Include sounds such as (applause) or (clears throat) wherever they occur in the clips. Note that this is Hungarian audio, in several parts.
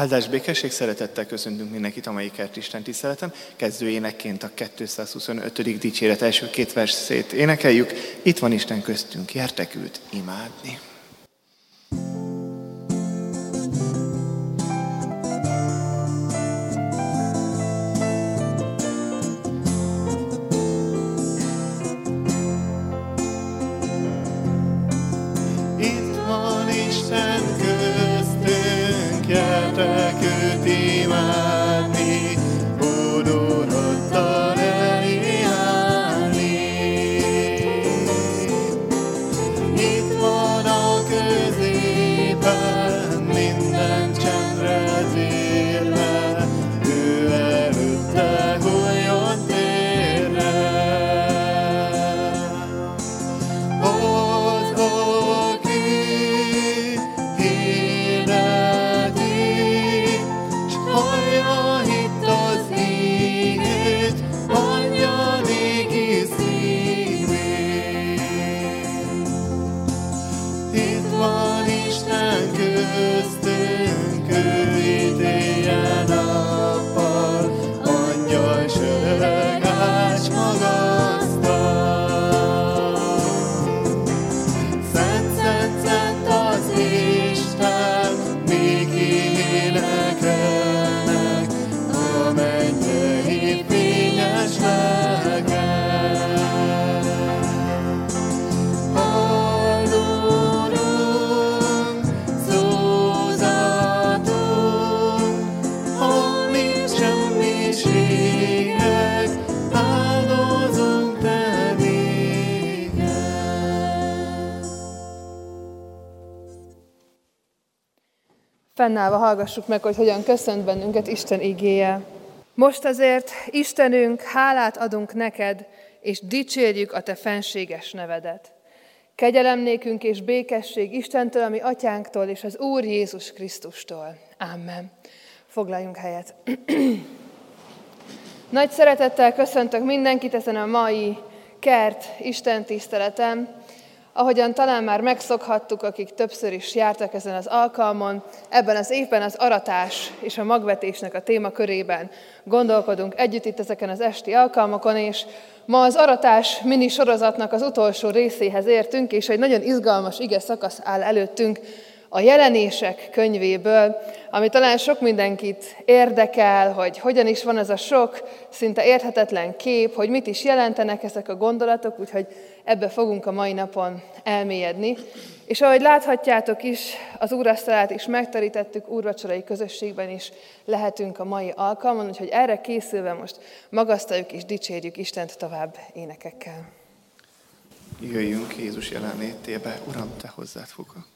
Áldás békesség szeretettel köszöntünk mindenkit a mai kert Isten tiszteleten. Kezdő énekként a 225. dicséret első két versét énekeljük. Itt van Isten köztünk, jertek őt imádni. Fennállva hallgassuk meg, hogy hogyan köszönt bennünket Isten igéje. Most azért, Istenünk, hálát adunk neked, és dicsérjük a te fenséges nevedet. Kegyelem nékünk és békesség Istentől, ami atyánktól és az Úr Jézus Krisztustól. Amen. Foglaljunk helyet. Nagy szeretettel köszöntök mindenkit ezen a mai kert Isten tiszteletem. Ahogyan talán már megszokhattuk, akik többször is jártak ezen az alkalmon, ebben az évben az aratás és a magvetésnek a témakörében gondolkodunk együtt itt ezeken az esti alkalmakon, és ma az aratás mini sorozatnak az utolsó részéhez értünk, és egy nagyon izgalmas ige szakasz áll előttünk, a jelenések könyvéből, ami talán sok mindenkit érdekel, hogy hogyan is van ez a sok, szinte érthetetlen kép, hogy mit is jelentenek ezek a gondolatok, úgyhogy ebbe fogunk a mai napon elmélyedni. És ahogy láthatjátok is, az úrasztalát is megterítettük, úrvacsorai közösségben is lehetünk a mai alkalmon, úgyhogy erre készülve most magasztaljuk és dicsérjük Istent tovább énekekkel. Jöjjünk Jézus jelenlétébe, Uram, Te hozzád fogok.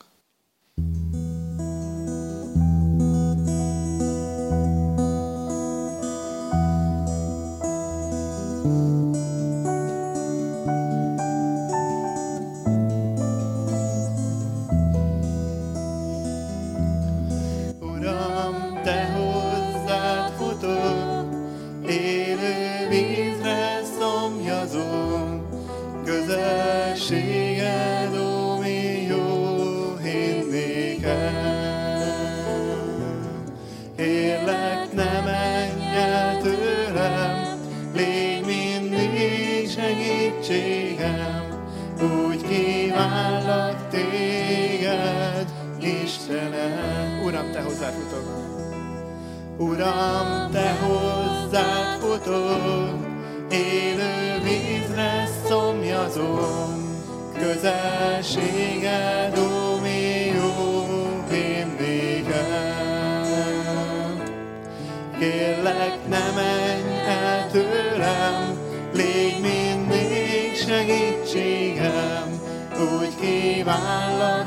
Uram, Te hozzád futok, élő vízre szomjazom, közelséged, ó, mi jó vendégem. Kérlek, ne menj el tőlem, légy mindig segítségem, úgy kívánlak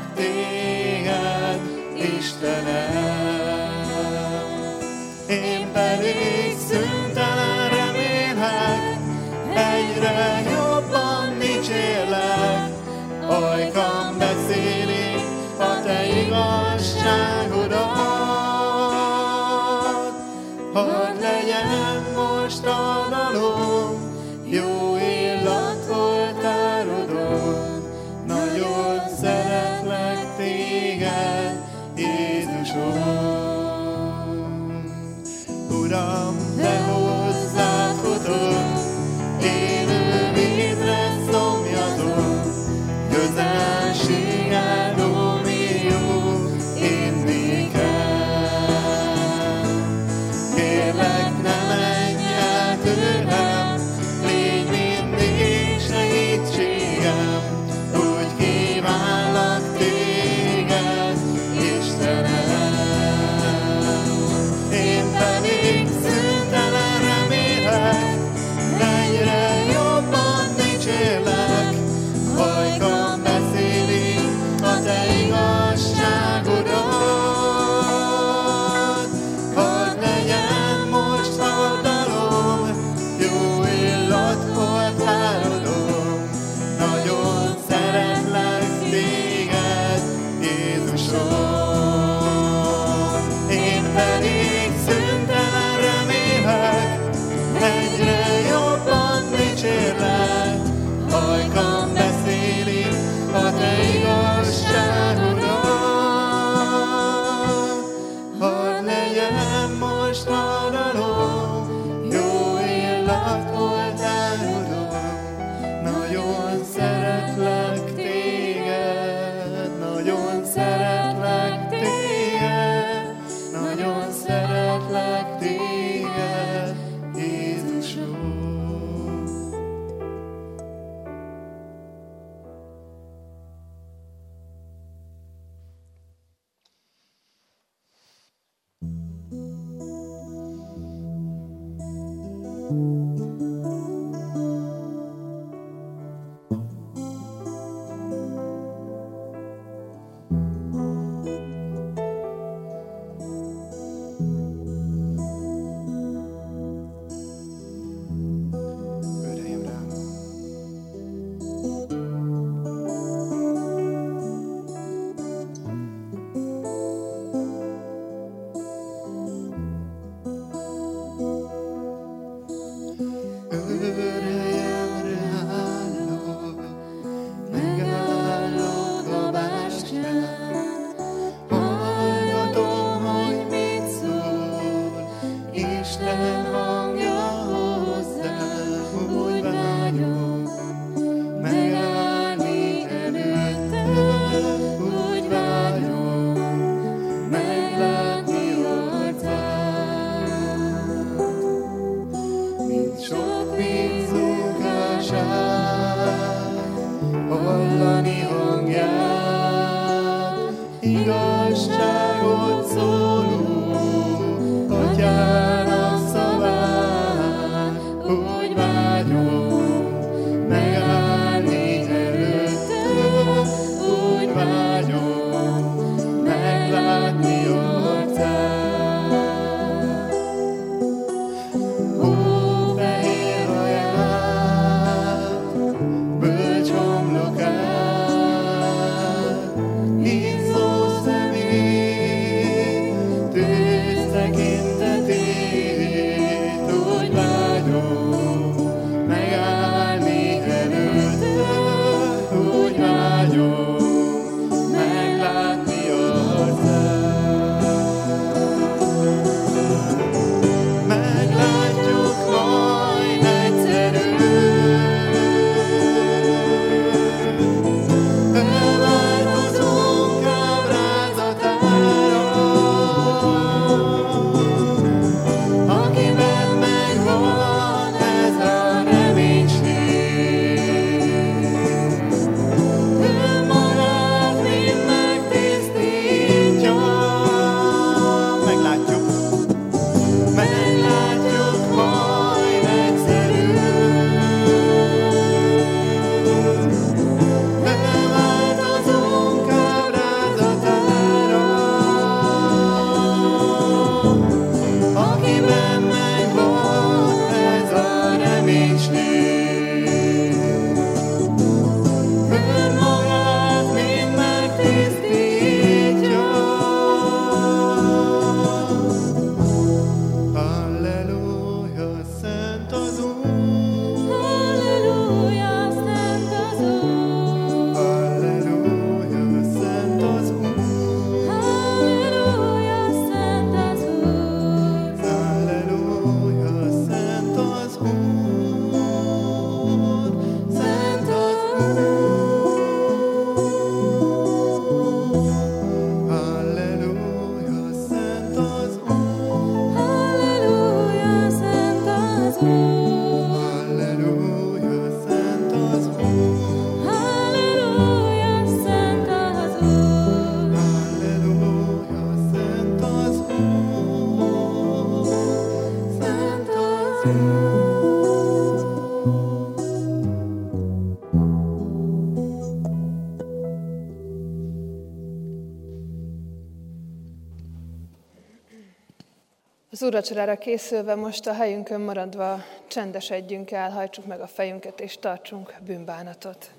Az úrvacsorára készülve most a helyünkön maradva csendesedjünk el, hajtsuk meg a fejünket és tartsunk bűnbánatot.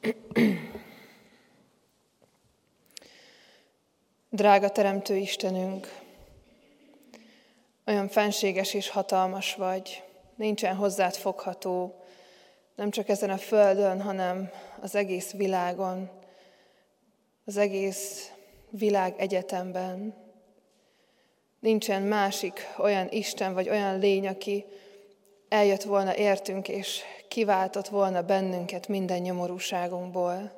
(clears throat) Drága Teremtő Istenünk, olyan fenséges és hatalmas vagy, nincsen hozzád fogható, nem csak ezen a földön, hanem az egész világon, az egész világ egyetemben, Nincsen másik olyan Isten vagy olyan lény, aki eljött volna értünk, és kiváltott volna bennünket minden nyomorúságunkból.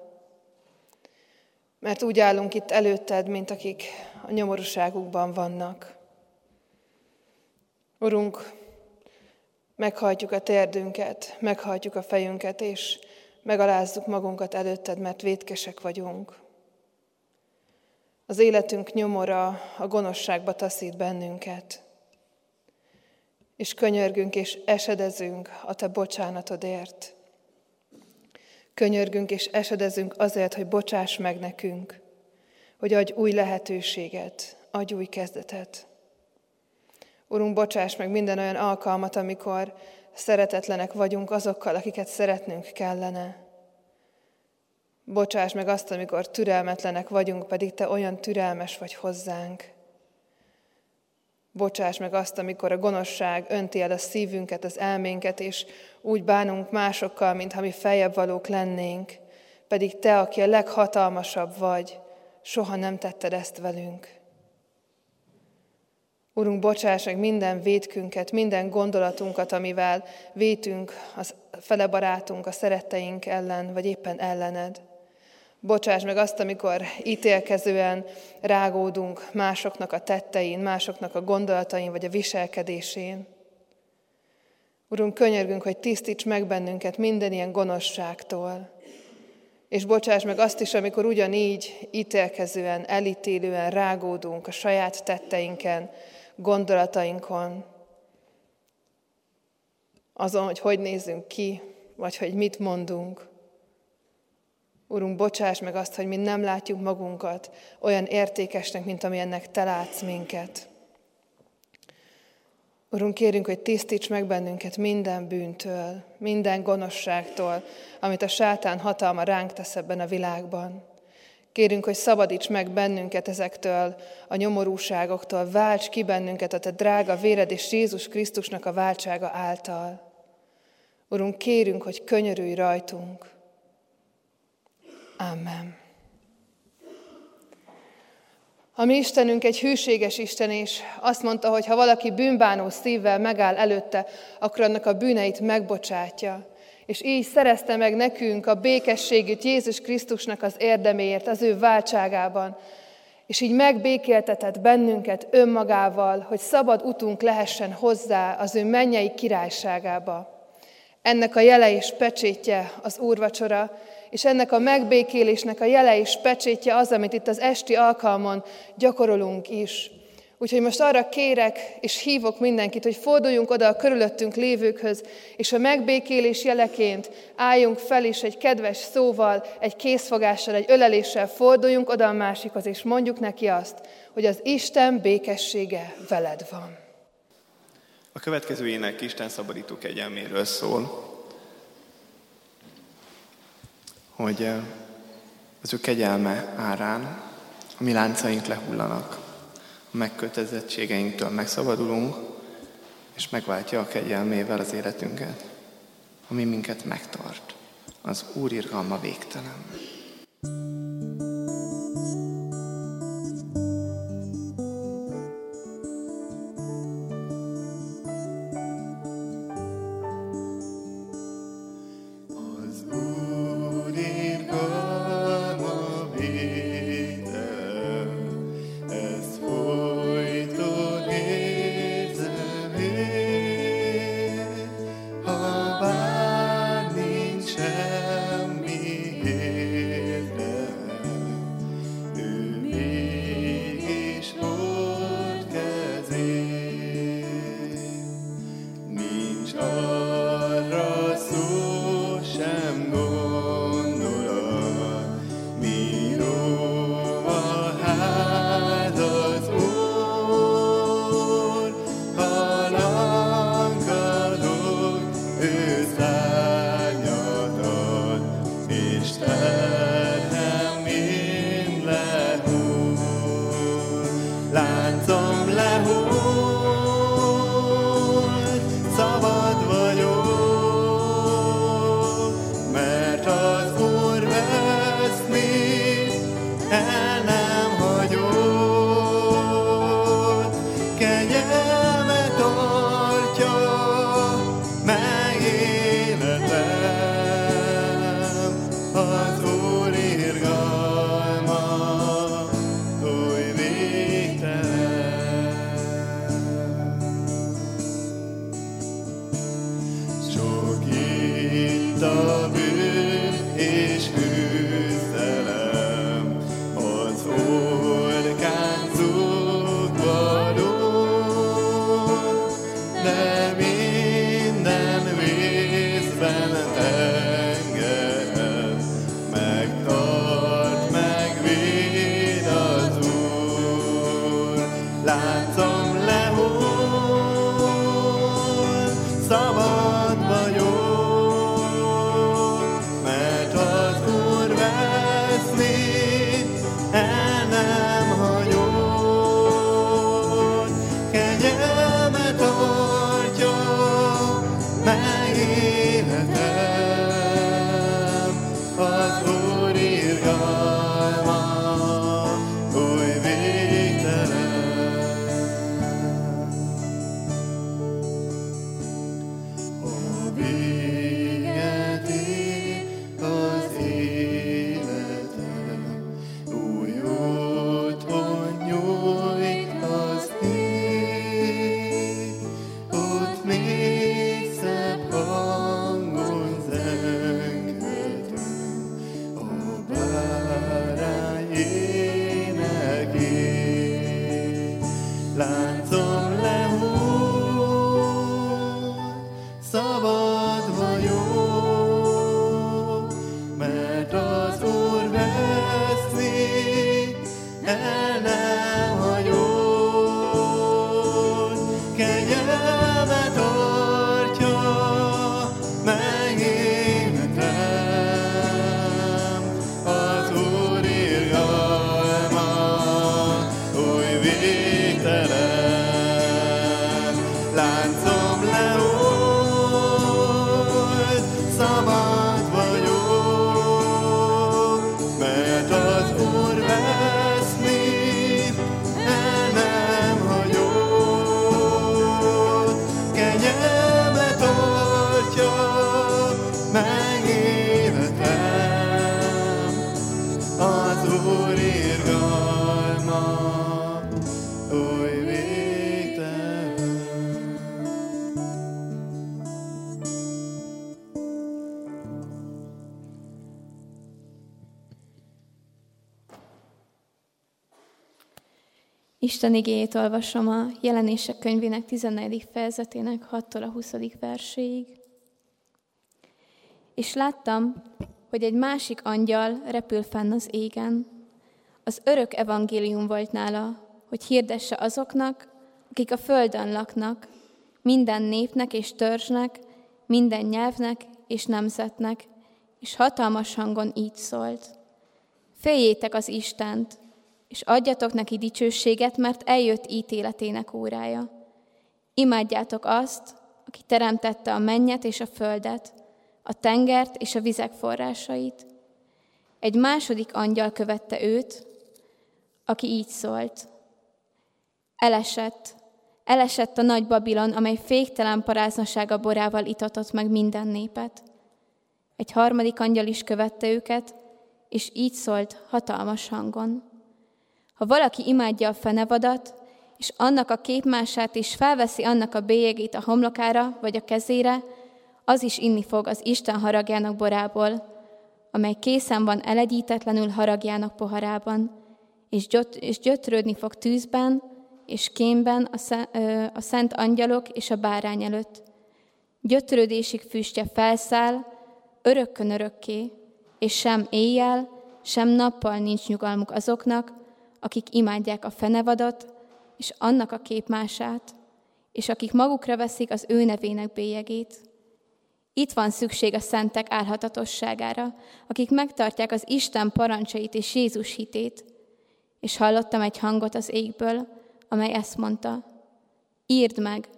Mert úgy állunk itt előtted, mint akik a nyomorúságukban vannak. Urunk, meghajtjuk a térdünket, meghajtjuk a fejünket, és megalázzuk magunkat előtted, mert vétkesek vagyunk. Az életünk nyomora a gonoszságba taszít bennünket. És könyörgünk és esedezünk a Te bocsánatodért. Könyörgünk és esedezünk azért, hogy bocsáss meg nekünk, hogy adj új lehetőséget, adj új kezdetet. Urunk, bocsáss meg minden olyan alkalmat, amikor szeretetlenek vagyunk azokkal, akiket szeretnünk kellene. Bocsáss meg azt, amikor türelmetlenek vagyunk, pedig Te olyan türelmes vagy hozzánk. Bocsáss meg azt, amikor a gonoszság önti el a szívünket, az elménket, és úgy bánunk másokkal, mintha mi feljebb valók lennénk, pedig Te, aki a leghatalmasabb vagy, soha nem tetted ezt velünk. Urunk, bocsáss meg minden védkünket, minden gondolatunkat, amivel vétünk a fele barátunk, a szeretteink ellen, vagy éppen ellened. Bocsáss meg azt, amikor ítélkezően rágódunk másoknak a tettein, másoknak a gondolatain, vagy a viselkedésén. Urunk, könyörgünk, hogy tisztíts meg bennünket minden ilyen gonoszságtól. És bocsáss meg azt is, amikor ugyanígy ítélkezően, elítélően rágódunk a saját tetteinken, gondolatainkon, azon, hogy hogy nézünk ki, vagy hogy mit mondunk. Urunk, bocsáss meg azt, hogy mi nem látjuk magunkat olyan értékesnek, mint amilyennek Te látsz minket. Urunk, kérünk, hogy tisztíts meg bennünket minden bűntől, minden gonoszságtól, amit a sátán hatalma ránk tesz ebben a világban. Kérünk, hogy szabadíts meg bennünket ezektől a nyomorúságoktól, válts ki bennünket a Te drága véred és Jézus Krisztusnak a váltsága által. Urunk, kérünk, hogy könyörülj rajtunk. Amen. A mi Istenünk egy hűséges Isten, és azt mondta, hogy ha valaki bűnbánó szívvel megáll előtte, akkor annak a bűneit megbocsátja. És így szerezte meg nekünk a békességét Jézus Krisztusnak az érdeméért, az ő váltságában. És így megbékéltetett bennünket önmagával, hogy szabad utunk lehessen hozzá az ő mennyei királyságába. Ennek a jele és pecsétje az úrvacsora, és ennek a megbékélésnek a jele és pecsétje az, amit itt az esti alkalmon gyakorolunk is. Úgyhogy most arra kérek és hívok mindenkit, hogy forduljunk oda a körülöttünk lévőkhöz, és a megbékélés jeleként álljunk fel, és egy kedves szóval, egy készfogással, egy öleléssel forduljunk oda a másikhoz, és mondjuk neki azt, hogy az Isten békessége veled van. A következő ének Isten szabadító kegyelméről szól. Hogy az ő kegyelme árán a mi láncaink lehullanak, a megkötelezettségeinktől megszabadulunk, és megváltja a kegyelmével az életünket, ami minket megtart. Az Úr irgalma végtelen. Isten igéjét olvasom a jelenések könyvének 14. fejezetének 6-tól a 20. verséig. És láttam, hogy egy másik angyal repül fenn az égen. Az örök evangélium volt nála, hogy hirdesse azoknak, akik a földön laknak, minden népnek és törzsnek, minden nyelvnek és nemzetnek, és hatalmas hangon így szólt. Féljétek az Istent, és adjatok neki dicsőséget, mert eljött ítéletének órája. Imádjátok azt, aki teremtette a mennyet és a földet, a tengert és a vizek forrásait. Egy második angyal követte őt, aki így szólt. Elesett, elesett a nagy Babilon, amely féktelen paráznasága borával itatott meg minden népet. Egy harmadik angyal is követte őket, és így szólt hatalmas hangon. Ha valaki imádja a fenevadat, és annak a képmását is felveszi annak a bélyegét a homlokára vagy a kezére, az is inni fog az Isten haragjának borából, amely készen van elegyítetlenül haragjának poharában, és, gyöt, és gyötrődni fog tűzben és kémben a, sze, ö, a szent angyalok és a bárány előtt. Gyötrődésig füstje felszáll, örökkön örökké, és sem éjjel, sem nappal nincs nyugalmuk azoknak, akik imádják a fenevadat, és annak a képmását, és akik magukra veszik az ő nevének bélyegét. Itt van szükség a szentek álhatatosságára, akik megtartják az Isten parancsait és Jézus hitét. És hallottam egy hangot az égből, amely ezt mondta, írd meg,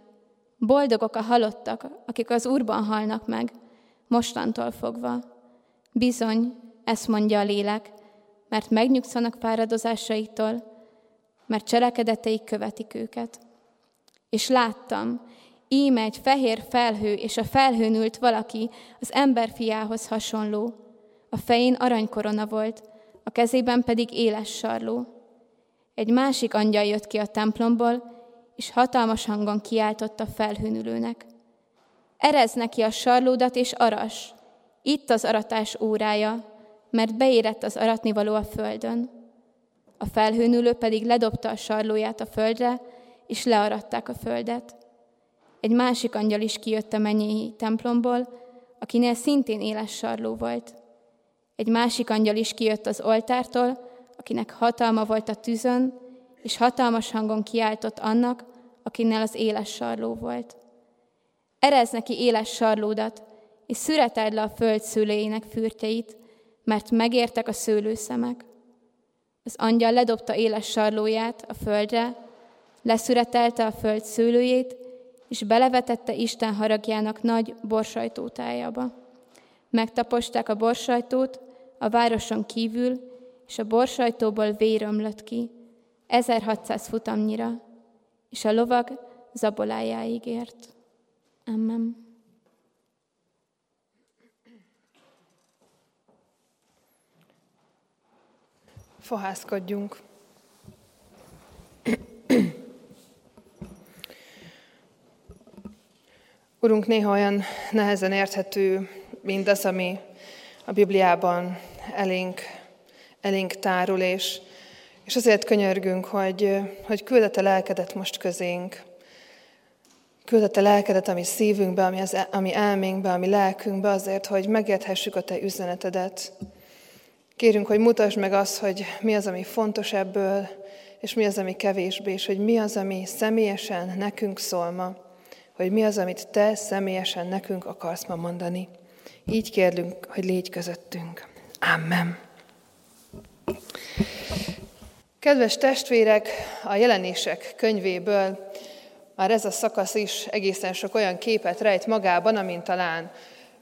boldogok a halottak, akik az Úrban halnak meg, mostantól fogva. Bizony, ezt mondja a lélek, mert megnyugszanak fáradozásaitól, mert cselekedeteik követik őket. És láttam, íme egy fehér felhő, és a felhőn ült valaki, az emberfiához hasonló. A fején aranykorona volt, a kezében pedig éles sarló. Egy másik angyal jött ki a templomból, és hatalmas hangon kiáltott a felhőn ülőnek. Erez neki a sarlódat és aras, itt az aratás órája, mert beérett az aratnivaló a földön. A felhőn ülő pedig ledobta a sarlóját a földre, és learatták a földet. Egy másik angyal is kijött a mennyei templomból, akinél szintén éles sarló volt. Egy másik angyal is kijött az oltártól, akinek hatalma volt a tűzön, és hatalmas hangon kiáltott annak, akinél az éles sarló volt. Erez neki éles sarlódat, és szüreteld le a föld szőlőjének fürtjeit, mert megértek a szőlőszemek. Az angyal ledobta éles sarlóját a földre, leszüretelte a föld szőlőjét, és belevetette Isten haragjának nagy borsajtótájába. Megtaposták a borsajtót a városon kívül, és a borsajtóból vér ömlött ki, 1600 futamnyira, és a lovag zabolájáig ért. Amen. Fohászkodjunk. Urunk, néha olyan nehezen érthető mindaz, ami a Bibliában elénk, elénk tárul, és, és azért könyörgünk, hogy, hogy küldete lelkedet most közénk. Küldete lelkedet a mi szívünkbe, ami, az, ami elménkbe, ami lelkünkbe, azért, hogy megérthessük a Te üzenetedet. Kérünk, hogy mutasd meg azt, hogy mi az, ami fontos ebből, és mi az, ami kevésbé, és hogy mi az, ami személyesen nekünk szól ma, hogy mi az, amit Te személyesen nekünk akarsz ma mondani. Így kérlünk, hogy légy közöttünk. Amen. Kedves testvérek, a jelenések könyvéből már ez a szakasz is egészen sok olyan képet rejt magában, amint talán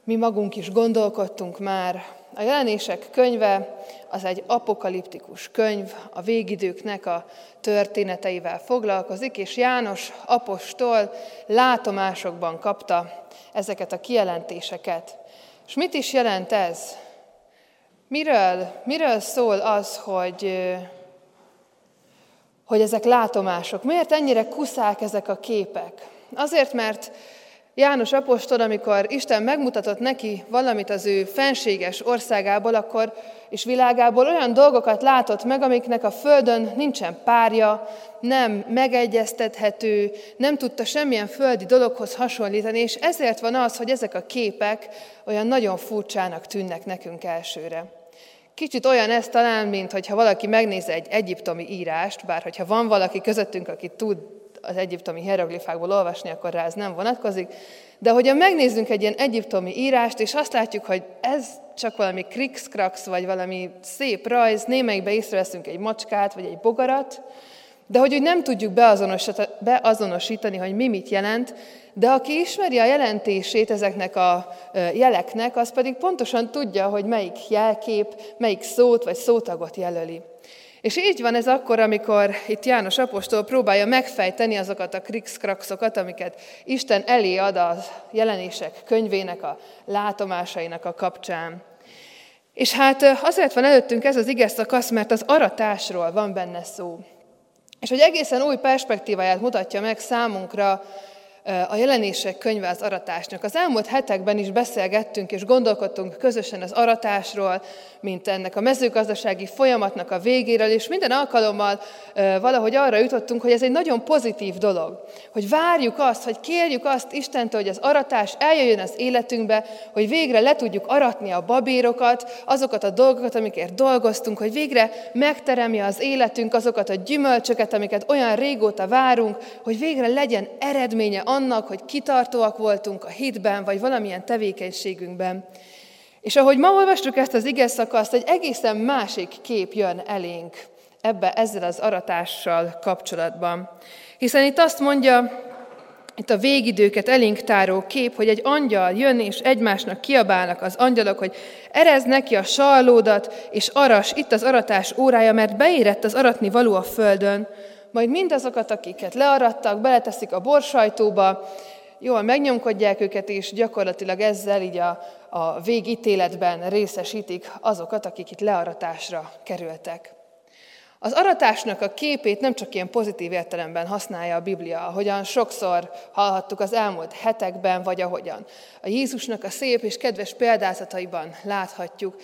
mi magunk is gondolkodtunk már. A jelenések könyve az egy apokaliptikus könyv, a végidőknek a történeteivel foglalkozik, és János apostol látomásokban kapta ezeket a kijelentéseket. És mit is jelent ez? Miről, miről szól az, hogy, hogy ezek látomások? Miért ennyire kuszák ezek a képek? Azért, mert János apostol, amikor Isten megmutatott neki valamit az ő fenséges országából, akkor és világából olyan dolgokat látott meg, amiknek a Földön nincsen párja, nem megegyeztethető, nem tudta semmilyen földi dologhoz hasonlítani, és ezért van az, hogy ezek a képek olyan nagyon furcsának tűnnek nekünk elsőre. Kicsit olyan ez talán, mint hogyha valaki megnéz egy egyiptomi írást, bár hogyha van valaki közöttünk, aki tud az egyiptomi hieroglifákból olvasni, akkor rá ez nem vonatkozik. De hogyha megnézzünk egy ilyen egyiptomi írást, és azt látjuk, hogy ez csak valami krikszkrax, vagy valami szép rajz, némelyikbe észreveszünk egy macskát, vagy egy bogarat, de hogy úgy nem tudjuk beazonosítani, hogy mi mit jelent, de aki ismeri a jelentését ezeknek a jeleknek, az pedig pontosan tudja, hogy melyik jelkép, melyik szót vagy szótagot jelöli. És így van ez akkor, amikor itt János Apostol próbálja megfejteni azokat a krikszkrakszokat, amiket Isten elé ad a jelenések könyvének, a látomásainak a kapcsán. És hát azért van előttünk ez az ige szakasz, mert az aratásról van benne szó. És hogy egészen új perspektíváját mutatja meg számunkra a jelenések könyve az aratásnak. Az elmúlt hetekben is beszélgettünk és gondolkodtunk közösen az aratásról, mint ennek a mezőgazdasági folyamatnak a végéről, és minden alkalommal valahogy arra jutottunk, hogy ez egy nagyon pozitív dolog. Hogy várjuk azt, hogy kérjük azt Istentől, hogy az aratás eljöjjön az életünkbe, hogy végre le tudjuk aratni a babérokat, azokat a dolgokat, amikért dolgoztunk, hogy végre megteremje az életünk azokat a gyümölcsöket, amiket olyan régóta várunk, hogy végre legyen eredménye annak, hogy kitartóak voltunk a hitben, vagy valamilyen tevékenységünkben. És ahogy ma olvastuk ezt az ige szakaszt, egy egészen másik kép jön elénk ebbe ezzel az aratással kapcsolatban. Hiszen itt azt mondja, itt a végidőket elénk táró kép, hogy egy angyal jön, és egymásnak kiabálnak az angyalok, hogy erez neki a sarlódat, és aras, itt az aratás órája, mert beérett az aratni való a földön. Majd mindazokat, akiket learattak, beleteszik a borsajtóba, jól megnyomkodják őket, és gyakorlatilag ezzel így a, a végítéletben részesítik azokat, akik itt learatásra kerültek. Az aratásnak a képét nem csak ilyen pozitív értelemben használja a Biblia, ahogyan sokszor hallhattuk az elmúlt hetekben, vagy ahogyan a Jézusnak a szép és kedves példázataiban láthatjuk,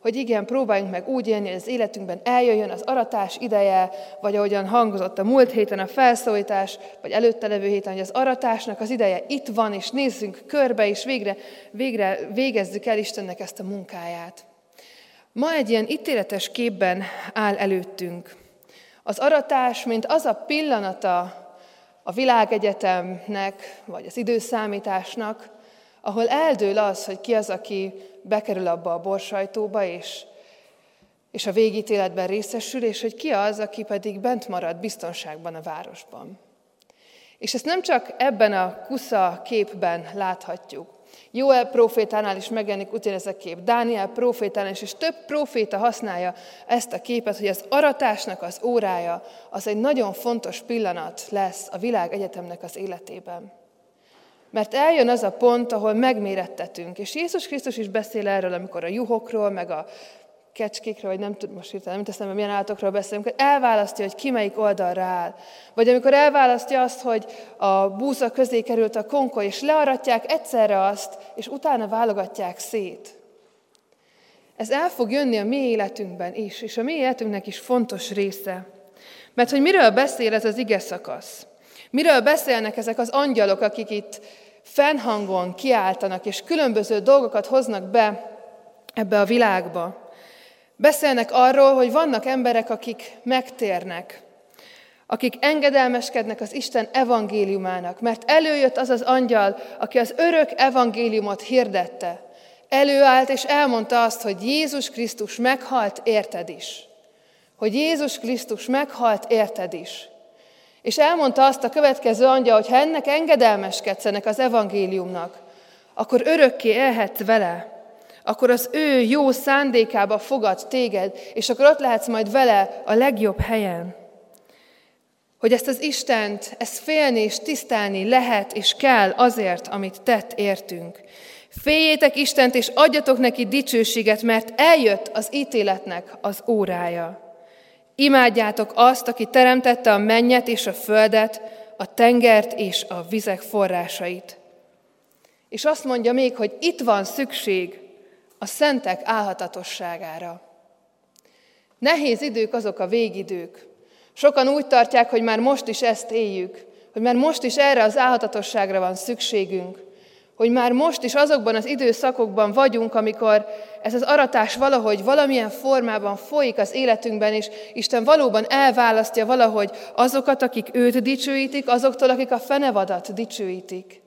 hogy igen, próbáljunk meg úgy élni, hogy az életünkben eljöjjön az aratás ideje, vagy ahogyan hangozott a múlt héten a felszólítás, vagy előtte levő héten, hogy az aratásnak az ideje itt van, és nézzünk körbe, és végre, végre végezzük el Istennek ezt a munkáját. Ma egy ilyen ítéletes képben áll előttünk. Az aratás, mint az a pillanata a világegyetemnek, vagy az időszámításnak, ahol eldől az, hogy ki az, aki bekerül abba a borsajtóba, és, és a végítéletben részesül, és hogy ki az, aki pedig bent marad biztonságban a városban. És ezt nem csak ebben a kusza képben láthatjuk. Jóel profétánál is megjelenik ugyanez a kép, Dániel profétánál is, és több proféta használja ezt a képet, hogy az aratásnak az órája az egy nagyon fontos pillanat lesz a világ egyetemnek az életében. Mert eljön az a pont, ahol megmérettetünk, és Jézus Krisztus is beszél erről, amikor a juhokról, meg a kecskékről, vagy nem tudom, most hirtelen nem teszem, milyen állatokról beszélünk, elválasztja, hogy ki melyik oldalra áll. Vagy amikor elválasztja azt, hogy a búza közé került a konkoly, és learatják egyszerre azt, és utána válogatják szét. Ez el fog jönni a mi életünkben is, és a mi életünknek is fontos része. Mert hogy miről beszél ez az ige szakasz? Miről beszélnek ezek az angyalok, akik itt fennhangon kiáltanak, és különböző dolgokat hoznak be ebbe a világba? Beszélnek arról, hogy vannak emberek, akik megtérnek, akik engedelmeskednek az Isten evangéliumának, mert előjött az az angyal, aki az örök evangéliumot hirdette. Előállt és elmondta azt, hogy Jézus Krisztus meghalt érted is. Hogy Jézus Krisztus meghalt érted is. És elmondta azt a következő angyal, hogy ha ennek engedelmeskedsz az evangéliumnak, akkor örökké élhetsz vele akkor az ő jó szándékába fogad téged, és akkor ott lehetsz majd vele a legjobb helyen. Hogy ezt az Istent, ezt félni és tisztelni lehet és kell azért, amit tett értünk. Féljétek Istent, és adjatok neki dicsőséget, mert eljött az ítéletnek az órája. Imádjátok azt, aki teremtette a mennyet és a földet, a tengert és a vizek forrásait. És azt mondja még, hogy itt van szükség a szentek álhatatosságára. Nehéz idők azok a végidők. Sokan úgy tartják, hogy már most is ezt éljük, hogy már most is erre az álhatatosságra van szükségünk, hogy már most is azokban az időszakokban vagyunk, amikor ez az aratás valahogy valamilyen formában folyik az életünkben, és Isten valóban elválasztja valahogy azokat, akik őt dicsőítik, azoktól, akik a fenevadat dicsőítik.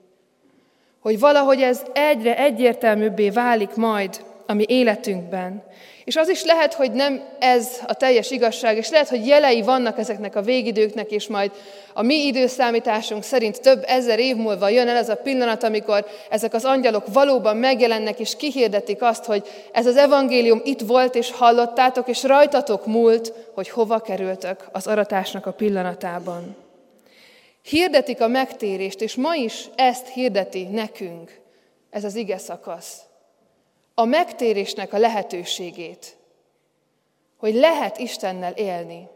Hogy valahogy ez egyre egyértelműbbé válik majd a mi életünkben. És az is lehet, hogy nem ez a teljes igazság, és lehet, hogy jelei vannak ezeknek a végidőknek, és majd a mi időszámításunk szerint több ezer év múlva jön el ez a pillanat, amikor ezek az angyalok valóban megjelennek, és kihirdetik azt, hogy ez az evangélium itt volt, és hallottátok, és rajtatok múlt, hogy hova kerültök az aratásnak a pillanatában. Hirdetik a megtérést, és ma is ezt hirdeti nekünk ez az ige szakasz. A megtérésnek a lehetőségét, hogy lehet Istennel élni,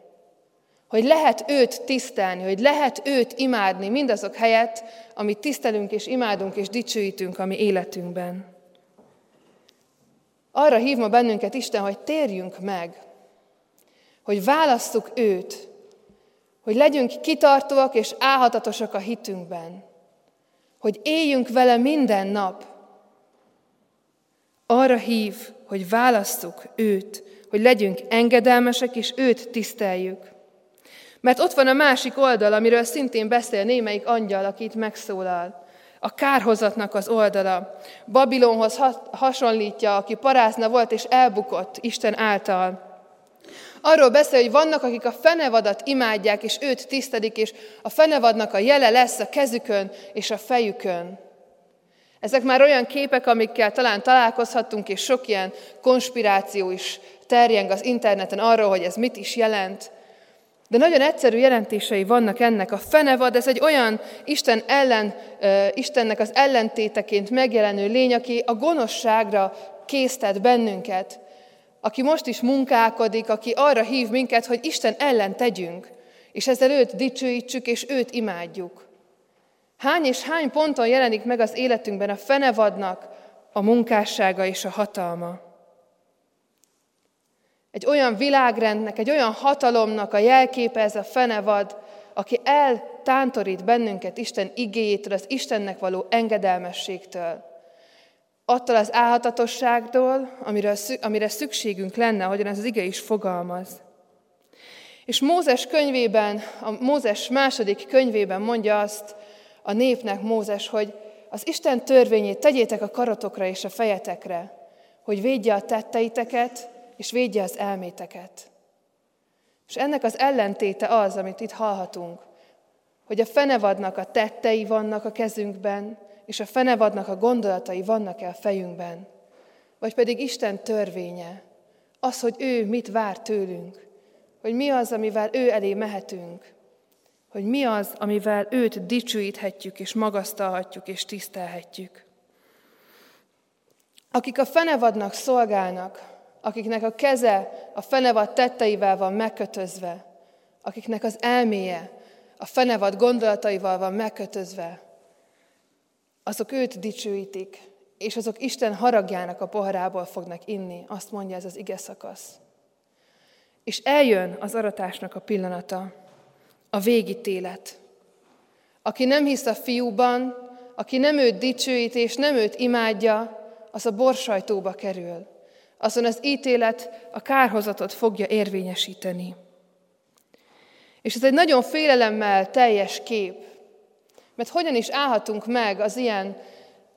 hogy lehet őt tisztelni, hogy lehet őt imádni mindazok helyett, amit tisztelünk és imádunk és dicsőítünk a mi életünkben. Arra hív ma bennünket Isten, hogy térjünk meg, hogy válasszuk őt, hogy legyünk kitartóak és álhatatosak a hitünkben, hogy éljünk vele minden nap. Arra hív, hogy választuk őt, hogy legyünk engedelmesek, és őt tiszteljük. Mert ott van a másik oldal, amiről szintén beszél némelyik angyal, aki itt megszólal. A kárhozatnak az oldala. Babilonhoz hasonlítja, aki parázna volt és elbukott Isten által. Arról beszél, hogy vannak, akik a fenevadat imádják, és őt tisztelik, és a fenevadnak a jele lesz a kezükön és a fejükön. Ezek már olyan képek, amikkel talán találkozhattunk, és sok ilyen konspiráció is terjeng az interneten arról, hogy ez mit is jelent. De nagyon egyszerű jelentései vannak ennek. A fenevad, ez egy olyan Isten ellen, Istennek az ellentéteként megjelenő lény, aki a gonoszságra késztet bennünket aki most is munkálkodik, aki arra hív minket, hogy Isten ellen tegyünk, és ezzel őt dicsőítsük, és őt imádjuk. Hány és hány ponton jelenik meg az életünkben a fenevadnak a munkássága és a hatalma? Egy olyan világrendnek, egy olyan hatalomnak a jelképe ez a fenevad, aki eltántorít bennünket Isten igéjétől, az Istennek való engedelmességtől attól az álhatatosságtól, amire, amire szükségünk lenne, ahogyan az ige is fogalmaz. És Mózes könyvében, a Mózes második könyvében mondja azt a népnek Mózes, hogy az Isten törvényét tegyétek a karotokra és a fejetekre, hogy védje a tetteiteket, és védje az elméteket. És ennek az ellentéte az, amit itt hallhatunk, hogy a fenevadnak a tettei vannak a kezünkben, és a fenevadnak a gondolatai vannak-e a fejünkben. Vagy pedig Isten törvénye, az, hogy ő mit vár tőlünk, hogy mi az, amivel ő elé mehetünk, hogy mi az, amivel őt dicsőíthetjük, és magasztalhatjuk, és tisztelhetjük. Akik a fenevadnak szolgálnak, akiknek a keze a fenevad tetteivel van megkötözve, akiknek az elméje a fenevad gondolataival van megkötözve, azok őt dicsőítik, és azok Isten haragjának a poharából fognak inni, azt mondja ez az ige szakasz. És eljön az aratásnak a pillanata, a végítélet. Aki nem hisz a fiúban, aki nem őt dicsőít és nem őt imádja, az a borsajtóba kerül. Azon az ítélet a kárhozatot fogja érvényesíteni. És ez egy nagyon félelemmel teljes kép, mert hogyan is állhatunk meg az ilyen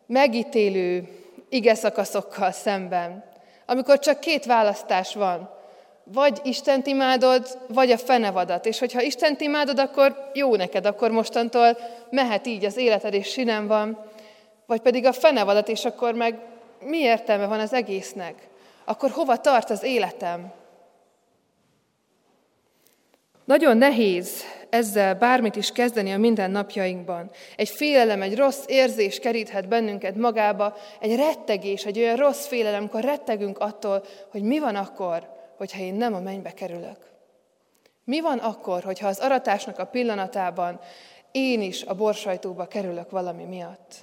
megítélő ige szakaszokkal szemben, amikor csak két választás van. Vagy Istent imádod, vagy a fenevadat. És hogyha Istent imádod, akkor jó neked, akkor mostantól mehet így az életed, és sinem van. Vagy pedig a fenevadat, és akkor meg mi értelme van az egésznek? Akkor hova tart az életem? Nagyon nehéz ezzel bármit is kezdeni a mindennapjainkban. Egy félelem, egy rossz érzés keríthet bennünket magába, egy rettegés, egy olyan rossz félelem, amikor rettegünk attól, hogy mi van akkor, hogyha én nem a mennybe kerülök. Mi van akkor, hogyha az aratásnak a pillanatában én is a borsajtóba kerülök valami miatt?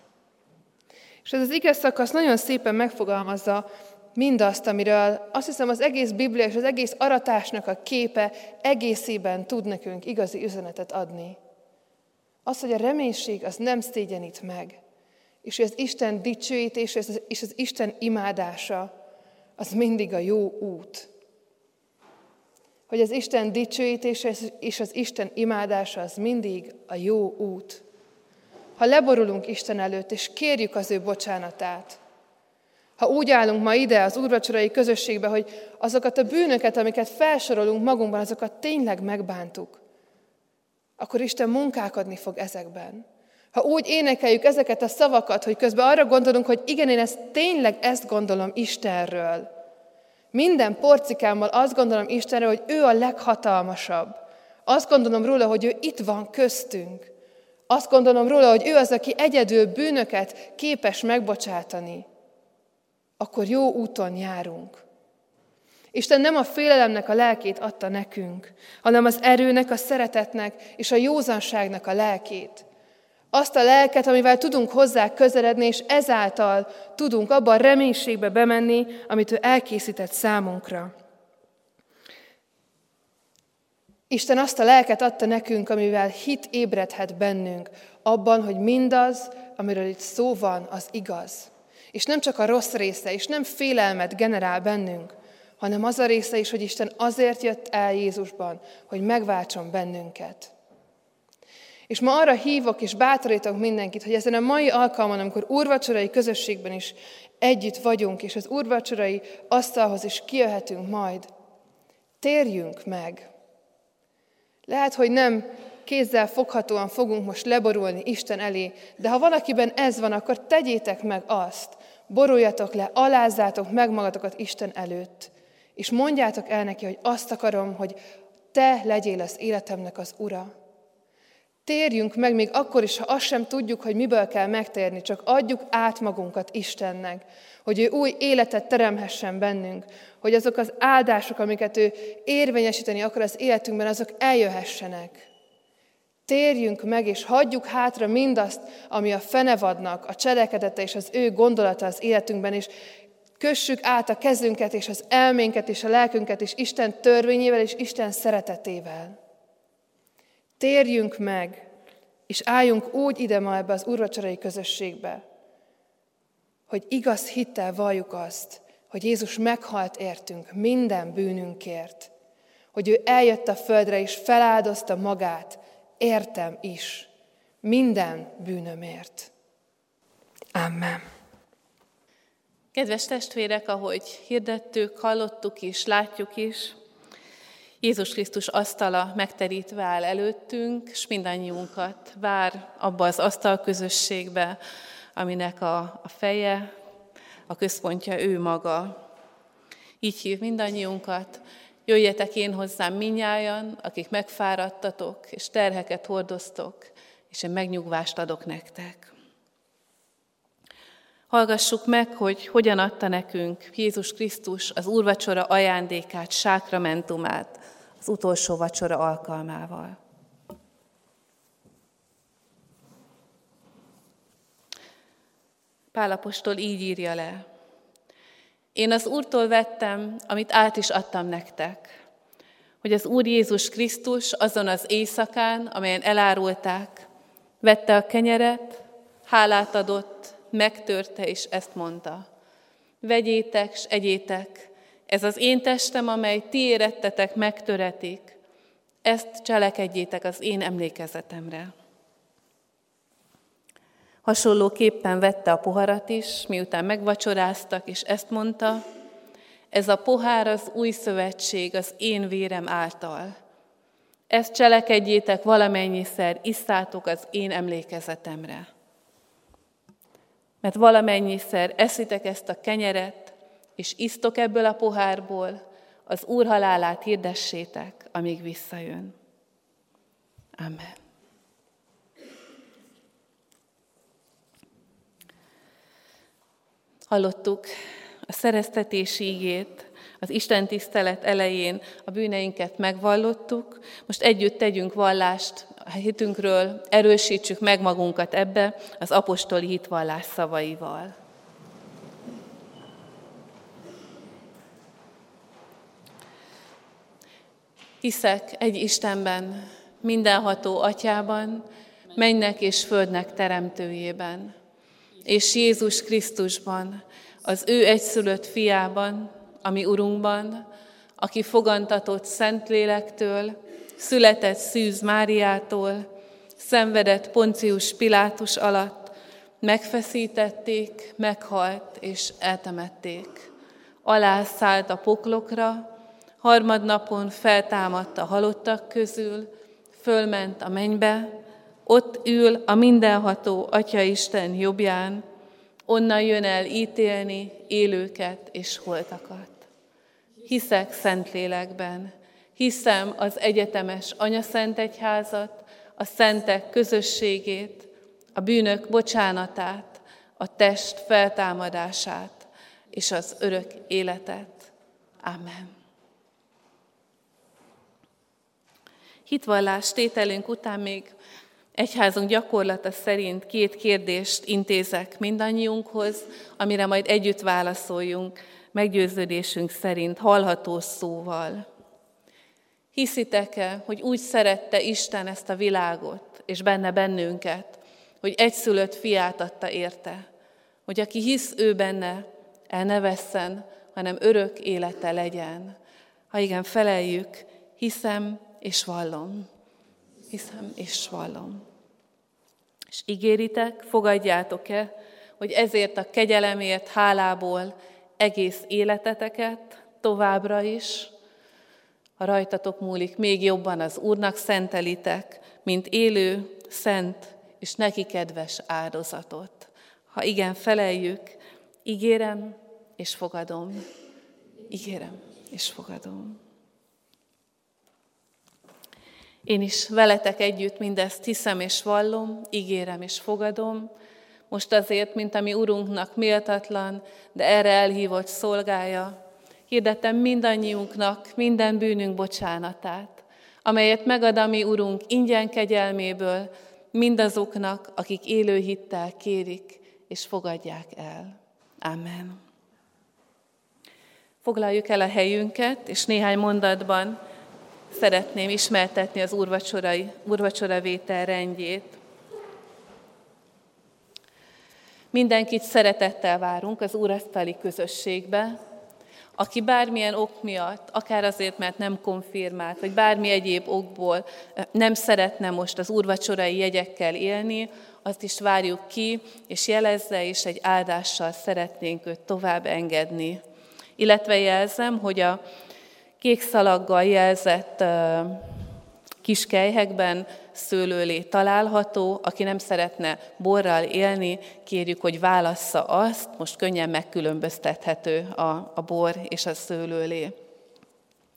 És ez az ige szakasz nagyon szépen megfogalmazza mindazt, amiről azt hiszem az egész Biblia és az egész aratásnak a képe egészében tud nekünk igazi üzenetet adni. Az, hogy a reménység az nem szégyenít meg, és az Isten dicsőítés és az Isten imádása az mindig a jó út. Hogy az Isten dicsőítése és az Isten imádása az mindig a jó út. Ha leborulunk Isten előtt, és kérjük az ő bocsánatát, ha úgy állunk ma ide az úrvacsorai közösségbe, hogy azokat a bűnöket, amiket felsorolunk magunkban, azokat tényleg megbántuk, akkor Isten munkálkodni fog ezekben. Ha úgy énekeljük ezeket a szavakat, hogy közben arra gondolunk, hogy igen, én ezt tényleg ezt gondolom Istenről. Minden porcikámmal azt gondolom Istenről, hogy ő a leghatalmasabb. Azt gondolom róla, hogy ő itt van köztünk. Azt gondolom róla, hogy ő az, aki egyedül bűnöket képes megbocsátani akkor jó úton járunk. Isten nem a félelemnek a lelkét adta nekünk, hanem az erőnek, a szeretetnek és a józanságnak a lelkét. Azt a lelket, amivel tudunk hozzá közeledni, és ezáltal tudunk abba a reménységbe bemenni, amit ő elkészített számunkra. Isten azt a lelket adta nekünk, amivel hit ébredhet bennünk, abban, hogy mindaz, amiről itt szó van, az igaz. És nem csak a rossz része, és nem félelmet generál bennünk, hanem az a része is, hogy Isten azért jött el Jézusban, hogy megváltson bennünket. És ma arra hívok és bátorítok mindenkit, hogy ezen a mai alkalmon, amikor úrvacsorai közösségben is együtt vagyunk, és az úrvacsorai asztalhoz is kijöhetünk majd, térjünk meg. Lehet, hogy nem kézzel foghatóan fogunk most leborulni Isten elé, de ha valakiben ez van, akkor tegyétek meg azt, boruljatok le, alázzátok meg magatokat Isten előtt, és mondjátok el neki, hogy azt akarom, hogy te legyél az életemnek az ura. Térjünk meg még akkor is, ha azt sem tudjuk, hogy miből kell megtérni, csak adjuk át magunkat Istennek, hogy ő új életet teremhessen bennünk, hogy azok az áldások, amiket ő érvényesíteni akar az életünkben, azok eljöhessenek. Térjünk meg, és hagyjuk hátra mindazt, ami a fenevadnak, a cselekedete és az ő gondolata az életünkben, és kössük át a kezünket, és az elménket, és a lelkünket, és Isten törvényével, és Isten szeretetével. Térjünk meg, és álljunk úgy ide ma ebbe az urvacsorai közösségbe, hogy igaz hittel valljuk azt, hogy Jézus meghalt értünk minden bűnünkért, hogy ő eljött a földre és feláldozta magát, értem is, minden bűnömért. Amen. Kedves testvérek, ahogy hirdettük, hallottuk is, látjuk is, Jézus Krisztus asztala megterítve áll előttünk, és mindannyiunkat vár abba az asztal közösségbe, aminek a, a feje, a központja ő maga. Így hív mindannyiunkat, jöjjetek én hozzám minnyájan, akik megfáradtatok, és terheket hordoztok, és én megnyugvást adok nektek. Hallgassuk meg, hogy hogyan adta nekünk Jézus Krisztus az úrvacsora ajándékát, sákramentumát az utolsó vacsora alkalmával. Pálapostól így írja le. Én az Úrtól vettem, amit át is adtam nektek, hogy az Úr Jézus Krisztus azon az éjszakán, amelyen elárulták, vette a kenyeret, hálát adott, megtörte, és ezt mondta. Vegyétek, s egyétek, ez az én testem, amely ti érettetek, megtöretik. Ezt cselekedjétek az én emlékezetemre. Hasonlóképpen vette a poharat is, miután megvacsoráztak, és ezt mondta, ez a pohár az új szövetség az én vérem által. Ezt cselekedjétek valamennyiszer, isszátok az én emlékezetemre. Mert valamennyiszer eszitek ezt a kenyeret, és isztok ebből a pohárból, az Úr halálát hirdessétek, amíg visszajön. Amen. Hallottuk a szereztetési ígét, az Isten tisztelet elején a bűneinket megvallottuk, most együtt tegyünk vallást a hitünkről, erősítsük meg magunkat ebbe az apostoli hitvallás szavaival. Hiszek egy Istenben, mindenható atyában, mennek és földnek teremtőjében, és Jézus Krisztusban, az ő egyszülött fiában, ami Urunkban, aki fogantatott Szentlélektől, született Szűz Máriától, szenvedett Poncius Pilátus alatt, megfeszítették, meghalt és eltemették. Alászállt a poklokra, harmadnapon feltámadt a halottak közül, fölment a mennybe, ott ül a mindenható Atya Isten jobbján, onnan jön el ítélni élőket és holtakat. Hiszek Szentlélekben, hiszem az egyetemes Anyaszent Egyházat, a szentek közösségét, a bűnök bocsánatát, a test feltámadását és az örök életet. Amen. Hitvallás tételünk után még egyházunk gyakorlata szerint két kérdést intézek mindannyiunkhoz, amire majd együtt válaszoljunk, meggyőződésünk szerint hallható szóval. Hiszitek-e, hogy úgy szerette Isten ezt a világot, és benne bennünket, hogy egyszülött fiát adta érte, hogy aki hisz ő benne, el ne vesszen, hanem örök élete legyen. Ha igen, feleljük, hiszem és vallom. Hiszem és vallom. És ígéritek, fogadjátok-e, hogy ezért a kegyelemért hálából egész életeteket továbbra is, ha rajtatok múlik, még jobban az Úrnak szentelitek, mint élő, szent és neki kedves áldozatot. Ha igen, feleljük, ígérem és fogadom. Ígérem és fogadom. Én is veletek együtt mindezt hiszem és vallom, ígérem és fogadom, most azért, mint ami Urunknak méltatlan, de erre elhívott szolgája, hirdettem mindannyiunknak minden bűnünk bocsánatát, amelyet megad a mi Urunk ingyen kegyelméből mindazoknak, akik élő hittel kérik és fogadják el. Amen. Foglaljuk el a helyünket, és néhány mondatban szeretném ismertetni az úrvacsorai, úrvacsora vétel rendjét. Mindenkit szeretettel várunk az úrasztali közösségbe. aki bármilyen ok miatt, akár azért, mert nem konfirmált, vagy bármi egyéb okból nem szeretne most az úrvacsorai jegyekkel élni, azt is várjuk ki, és jelezze, és egy áldással szeretnénk őt tovább engedni. Illetve jelzem, hogy a kék szalaggal jelzett kis kejhekben szőlőlé található, aki nem szeretne borral élni, kérjük, hogy válassza azt, most könnyen megkülönböztethető a, a bor és a szőlőlé.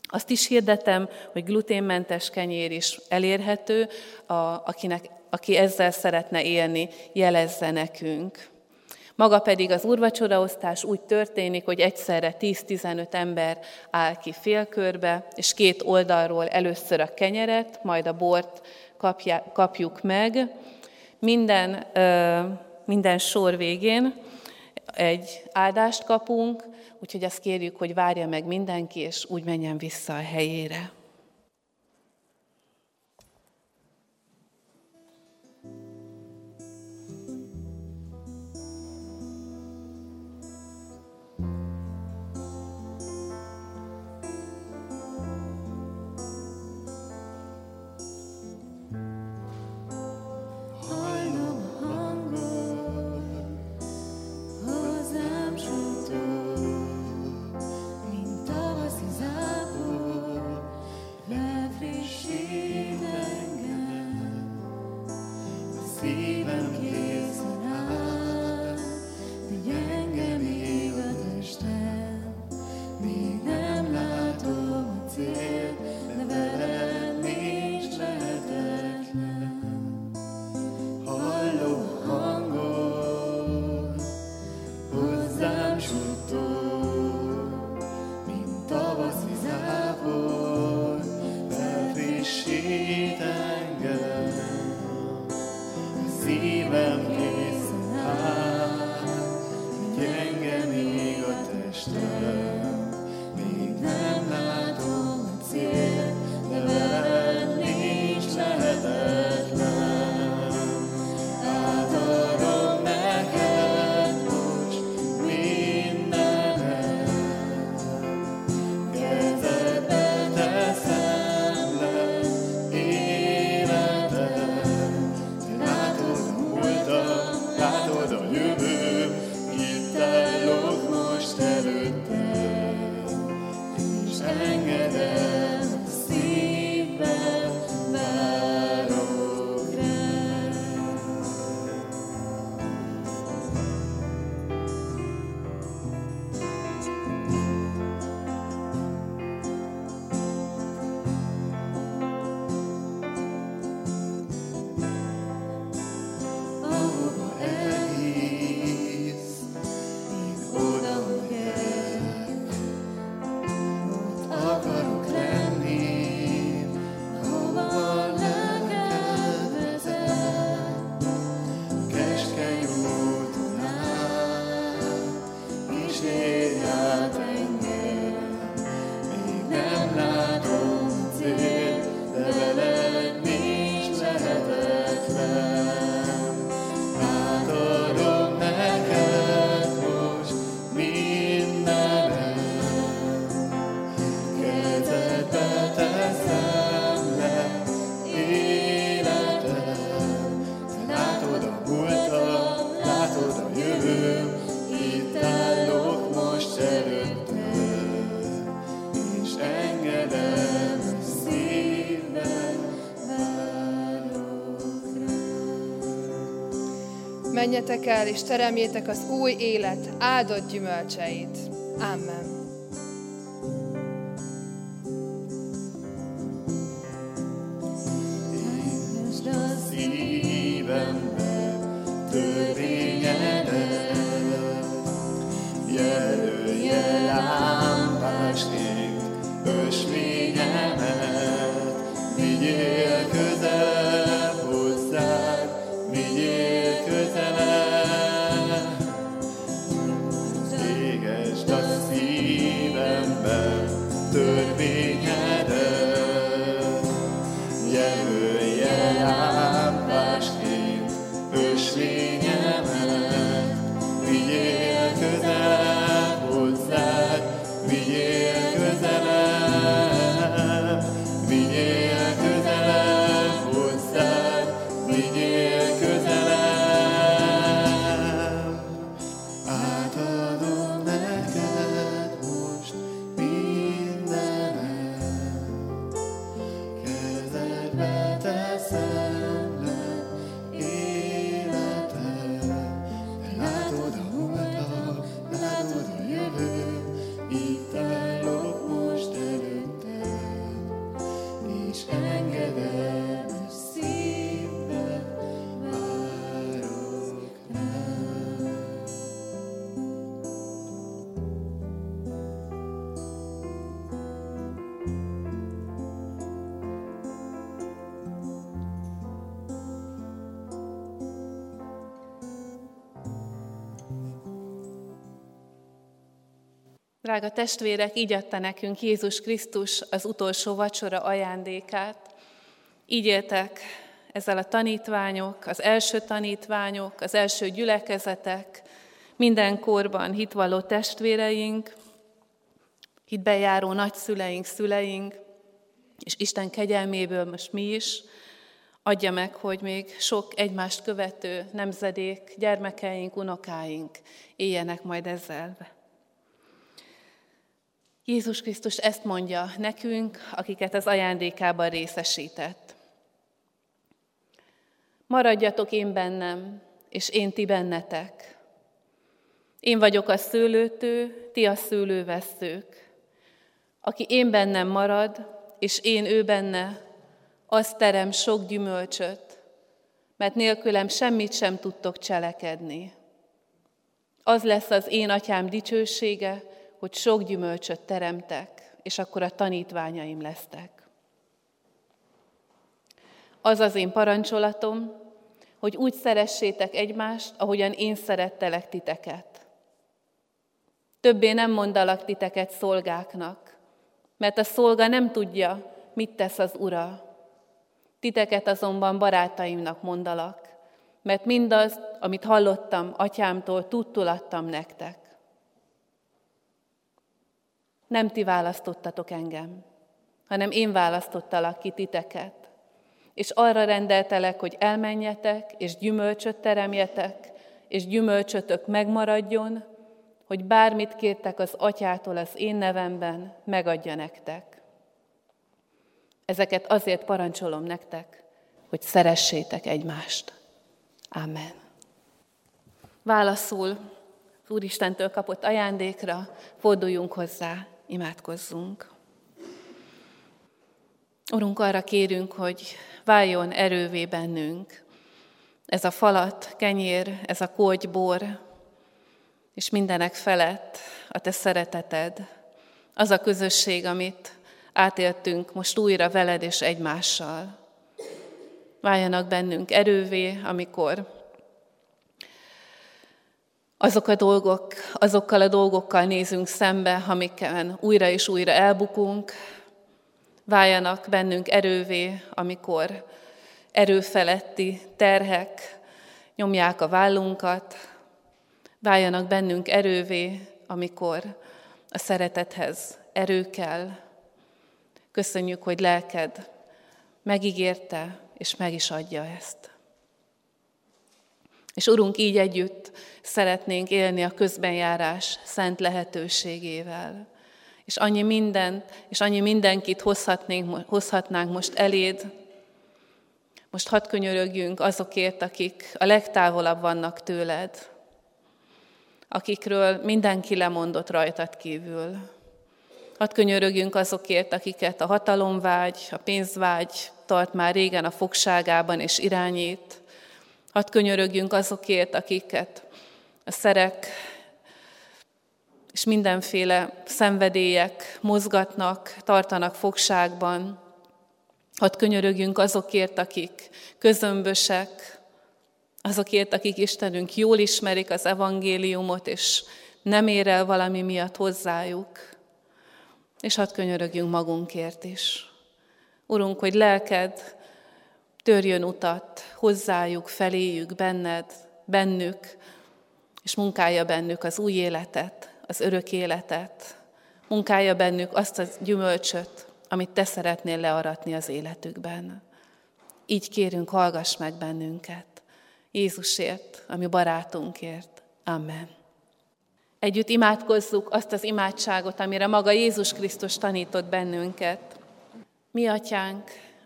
Azt is hirdetem, hogy gluténmentes kenyér is elérhető, a, akinek, aki ezzel szeretne élni, jelezze nekünk. Maga pedig az úrvacsoraosztás úgy történik, hogy egyszerre 10-15 ember áll ki félkörbe, és két oldalról először a kenyeret, majd a bort kapja, kapjuk meg. Minden, minden sor végén egy áldást kapunk, úgyhogy azt kérjük, hogy várja meg mindenki, és úgy menjen vissza a helyére. Menjetek el, és teremjétek az új élet áldott gyümölcseit. Amen. Drága testvérek, így adta nekünk Jézus Krisztus az utolsó vacsora ajándékát. Így éltek ezzel a tanítványok, az első tanítványok, az első gyülekezetek, minden korban hitvalló testvéreink, hitbejáró nagyszüleink, szüleink, és Isten kegyelméből most mi is, adja meg, hogy még sok egymást követő nemzedék, gyermekeink, unokáink éljenek majd ezzel. Jézus Krisztus ezt mondja nekünk, akiket az ajándékában részesített. Maradjatok én bennem, és én ti bennetek. Én vagyok a szőlőtő, ti a szőlőveszők. Aki én bennem marad, és én ő benne, az terem sok gyümölcsöt, mert nélkülem semmit sem tudtok cselekedni. Az lesz az én atyám dicsősége, hogy sok gyümölcsöt teremtek, és akkor a tanítványaim lesztek. Az az én parancsolatom, hogy úgy szeressétek egymást, ahogyan én szerettelek titeket. Többé nem mondalak titeket szolgáknak, mert a szolga nem tudja, mit tesz az ura. Titeket azonban barátaimnak mondalak, mert mindaz, amit hallottam atyámtól, tudtul adtam nektek. Nem ti választottatok engem, hanem én választottalak ki titeket. És arra rendeltelek, hogy elmenjetek, és gyümölcsöt teremjetek, és gyümölcsötök megmaradjon, hogy bármit kértek az atyától az én nevemben, megadja nektek. Ezeket azért parancsolom nektek, hogy szeressétek egymást. Amen. Válaszul Úristentől kapott ajándékra forduljunk hozzá, imádkozzunk. Urunk, arra kérünk, hogy váljon erővé bennünk ez a falat, kenyér, ez a kógybor, és mindenek felett a Te szereteted, az a közösség, amit átéltünk most újra veled és egymással. Váljanak bennünk erővé, amikor azok a dolgok, azokkal a dolgokkal nézünk szembe, amiken újra és újra elbukunk, váljanak bennünk erővé, amikor erőfeletti terhek nyomják a vállunkat, váljanak bennünk erővé, amikor a szeretethez erő kell. Köszönjük, hogy lelked megígérte, és meg is adja ezt. És Urunk, így együtt szeretnénk élni a közbenjárás szent lehetőségével. És annyi mindent, és annyi mindenkit hozhatnénk, hozhatnánk most eléd. Most hadd könyörögjünk azokért, akik a legtávolabb vannak tőled, akikről mindenki lemondott rajtad kívül. Hadd könyörögjünk azokért, akiket a hatalomvágy, a pénzvágy tart már régen a fogságában és irányít. Hadd könyörögjünk azokért, akiket a szerek és mindenféle szenvedélyek mozgatnak, tartanak fogságban. Hadd könyörögjünk azokért, akik közömbösek, azokért, akik Istenünk jól ismerik az evangéliumot, és nem ér el valami miatt hozzájuk. És hadd könyörögjünk magunkért is. Urunk, hogy lelked törjön utat hozzájuk, feléjük, benned, bennük, és munkálja bennük az új életet, az örök életet, munkálja bennük azt a gyümölcsöt, amit te szeretnél learatni az életükben. így kérünk, hallgass meg bennünket. Jézusért, ami barátunkért. Amen. Együtt imádkozzuk azt az imádságot, amire maga Jézus Krisztus tanított bennünket. Mi, atyánk,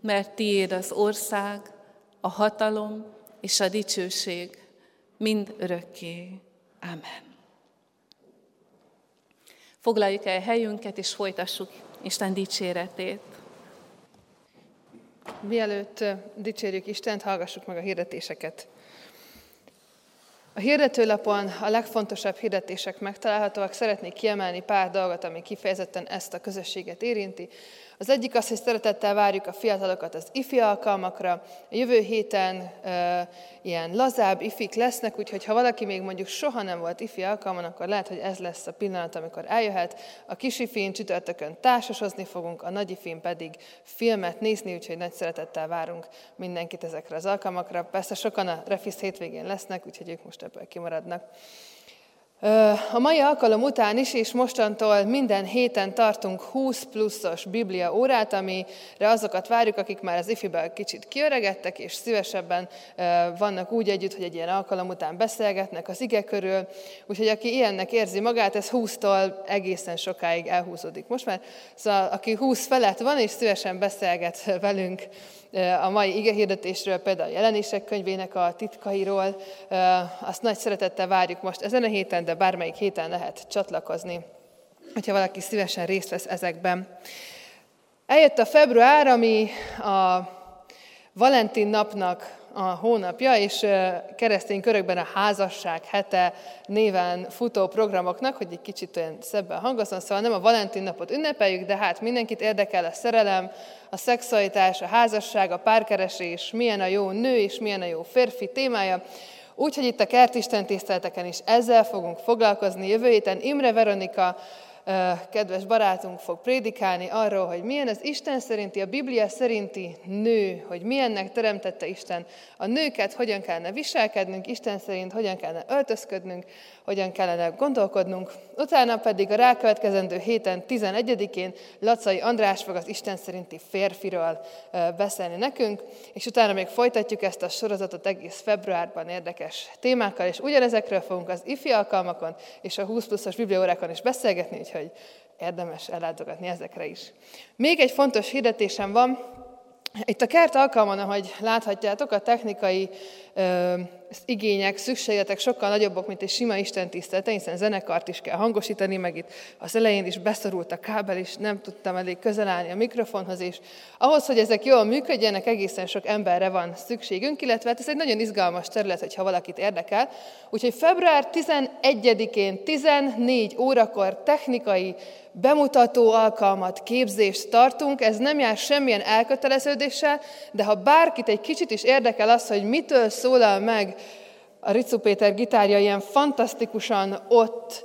mert tiéd az ország, a hatalom és a dicsőség mind örökké. Amen. Foglaljuk el helyünket, és folytassuk Isten dicséretét. Mielőtt dicsérjük Istent, hallgassuk meg a hirdetéseket. A hirdetőlapon a legfontosabb hirdetések megtalálhatóak. Szeretnék kiemelni pár dolgot, ami kifejezetten ezt a közösséget érinti. Az egyik az, hogy szeretettel várjuk a fiatalokat az ifi alkalmakra. A jövő héten e, ilyen lazább ifik lesznek, úgyhogy ha valaki még mondjuk soha nem volt ifi alkalman, akkor lehet, hogy ez lesz a pillanat, amikor eljöhet. A kis ifin csütörtökön társasozni fogunk, a nagy ifin pedig filmet nézni, úgyhogy nagy szeretettel várunk mindenkit ezekre az alkalmakra. Persze sokan a Refisz hétvégén lesznek, úgyhogy ők most ebből kimaradnak. A mai alkalom után is, és mostantól minden héten tartunk 20 pluszos Biblia órát, amire azokat várjuk, akik már az ifiből kicsit kiöregettek, és szívesebben vannak úgy együtt, hogy egy ilyen alkalom után beszélgetnek az ige körül. Úgyhogy aki ilyennek érzi magát, ez 20-tól egészen sokáig elhúzódik most már. Szóval aki 20 felett van, és szívesen beszélget velünk a mai igehirdetésről, például a jelenések könyvének a titkairól. Azt nagy szeretettel várjuk most ezen a héten, de bármelyik héten lehet csatlakozni, hogyha valaki szívesen részt vesz ezekben. Eljött a február, ami a Valentin napnak a hónapja, és keresztény körökben a házasság hete néven futó programoknak, hogy egy kicsit olyan szebben hangozzon, szóval nem a Valentin napot ünnepeljük, de hát mindenkit érdekel a szerelem, a szexualitás, a házasság, a párkeresés, milyen a jó nő és milyen a jó férfi témája. Úgyhogy itt a kertisten tiszteleteken is ezzel fogunk foglalkozni. Jövő héten Imre Veronika kedves barátunk fog prédikálni arról, hogy milyen az Isten szerinti, a Biblia szerinti nő, hogy milyennek teremtette Isten a nőket, hogyan kellene viselkednünk, Isten szerint hogyan kellene öltözködnünk, hogyan kellene gondolkodnunk. Utána pedig a rákövetkezendő héten 11-én Lacai András fog az Isten szerinti férfiról beszélni nekünk, és utána még folytatjuk ezt a sorozatot egész februárban érdekes témákkal, és ugyanezekről fogunk az ifi alkalmakon és a 20 pluszos bibliórákon is beszélgetni, úgyhogy érdemes ellátogatni ezekre is. Még egy fontos hirdetésem van, itt a kert alkalmon, ahogy láthatjátok, a technikai igények, szükségletek sokkal nagyobbak, mint egy sima Isten tisztelete, hiszen zenekart is kell hangosítani, meg itt az elején is beszorult a kábel, és nem tudtam elég közel állni a mikrofonhoz, és ahhoz, hogy ezek jól működjenek, egészen sok emberre van szükségünk, illetve hát ez egy nagyon izgalmas terület, hogyha valakit érdekel. Úgyhogy február 11-én 14 órakor technikai bemutató alkalmat, képzést tartunk, ez nem jár semmilyen elköteleződéssel, de ha bárkit egy kicsit is érdekel az, hogy mitől szólal meg a Ricu Péter gitárja ilyen fantasztikusan ott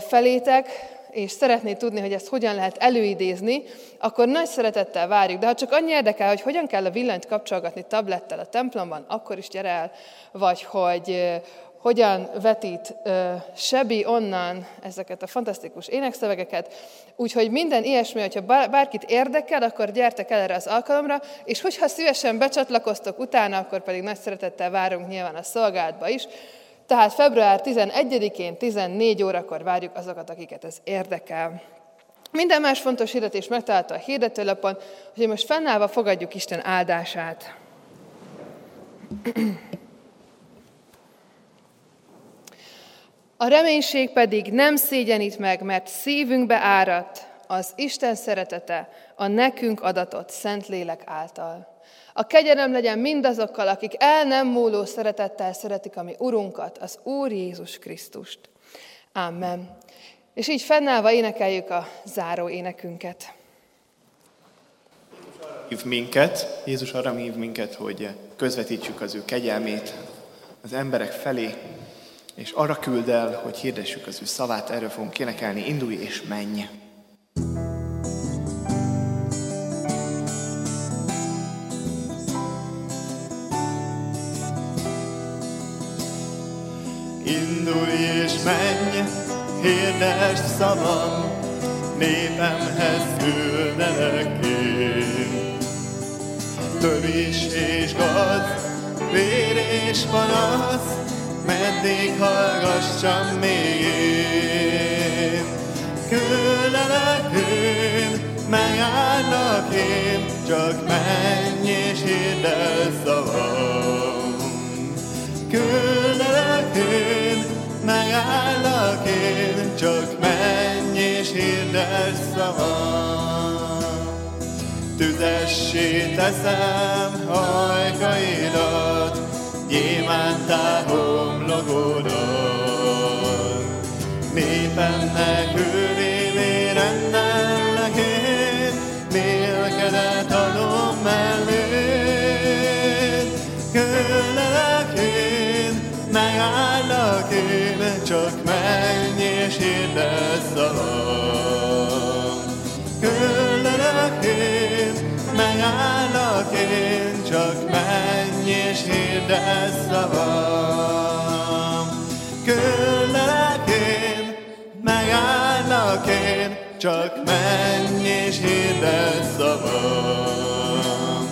felétek, és szeretné tudni, hogy ezt hogyan lehet előidézni, akkor nagy szeretettel várjuk. De ha csak annyi érdekel, hogy hogyan kell a villanyt kapcsolgatni tablettel a templomban, akkor is gyere el, vagy hogy hogyan vetít Sebi onnan ezeket a fantasztikus énekszövegeket. Úgyhogy minden ilyesmi, hogyha bárkit érdekel, akkor gyertek el erre az alkalomra, és hogyha szívesen becsatlakoztok utána, akkor pedig nagy szeretettel várunk nyilván a szolgálatba is. Tehát február 11-én 14 órakor várjuk azokat, akiket ez érdekel. Minden más fontos hirdetés megtalálta a hirdetőlapon, hogy most fennállva fogadjuk Isten áldását. A reménység pedig nem szégyenít meg, mert szívünkbe áradt az Isten szeretete a nekünk adatott Szentlélek által. A kegyelem legyen mindazokkal, akik el nem múló szeretettel szeretik a mi Urunkat, az Úr Jézus Krisztust. Amen. És így fennállva énekeljük a záró énekünket. Hív minket, Jézus arra hív minket, hogy közvetítsük az ő kegyelmét az emberek felé, és arra küld el, hogy hirdessük az ő szavát, erről fogunk énekelni, indulj és menj. Indulj és menj, hirdes szavam, népemhez küldlek én. Tövis és gaz, vér és panasz, meddig hallgassam még én. Küldlek én, megállnak én, csak menj és hirdd el szavam. Küldlek én, megállnak én, csak menj és hirdd el szavam. Tüzessé teszem hajkaidat, gyémántá homlokodat. Népemnek őrévé rendellek én, mélkedet adom mellé. Küldlek én, megállak én, csak menj és hirdd el szavam. Küldlek én, megállak én, csak menj és hirdd el szavam. Küldlek én, megállak én, csak menj és hirdd el szavam.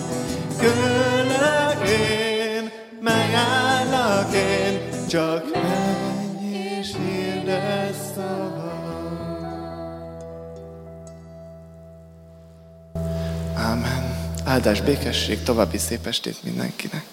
Küldlek én, megállak én, csak menj és hirdd el szavam. Ámen. Áldás, békesség, további szép estét mindenkinek.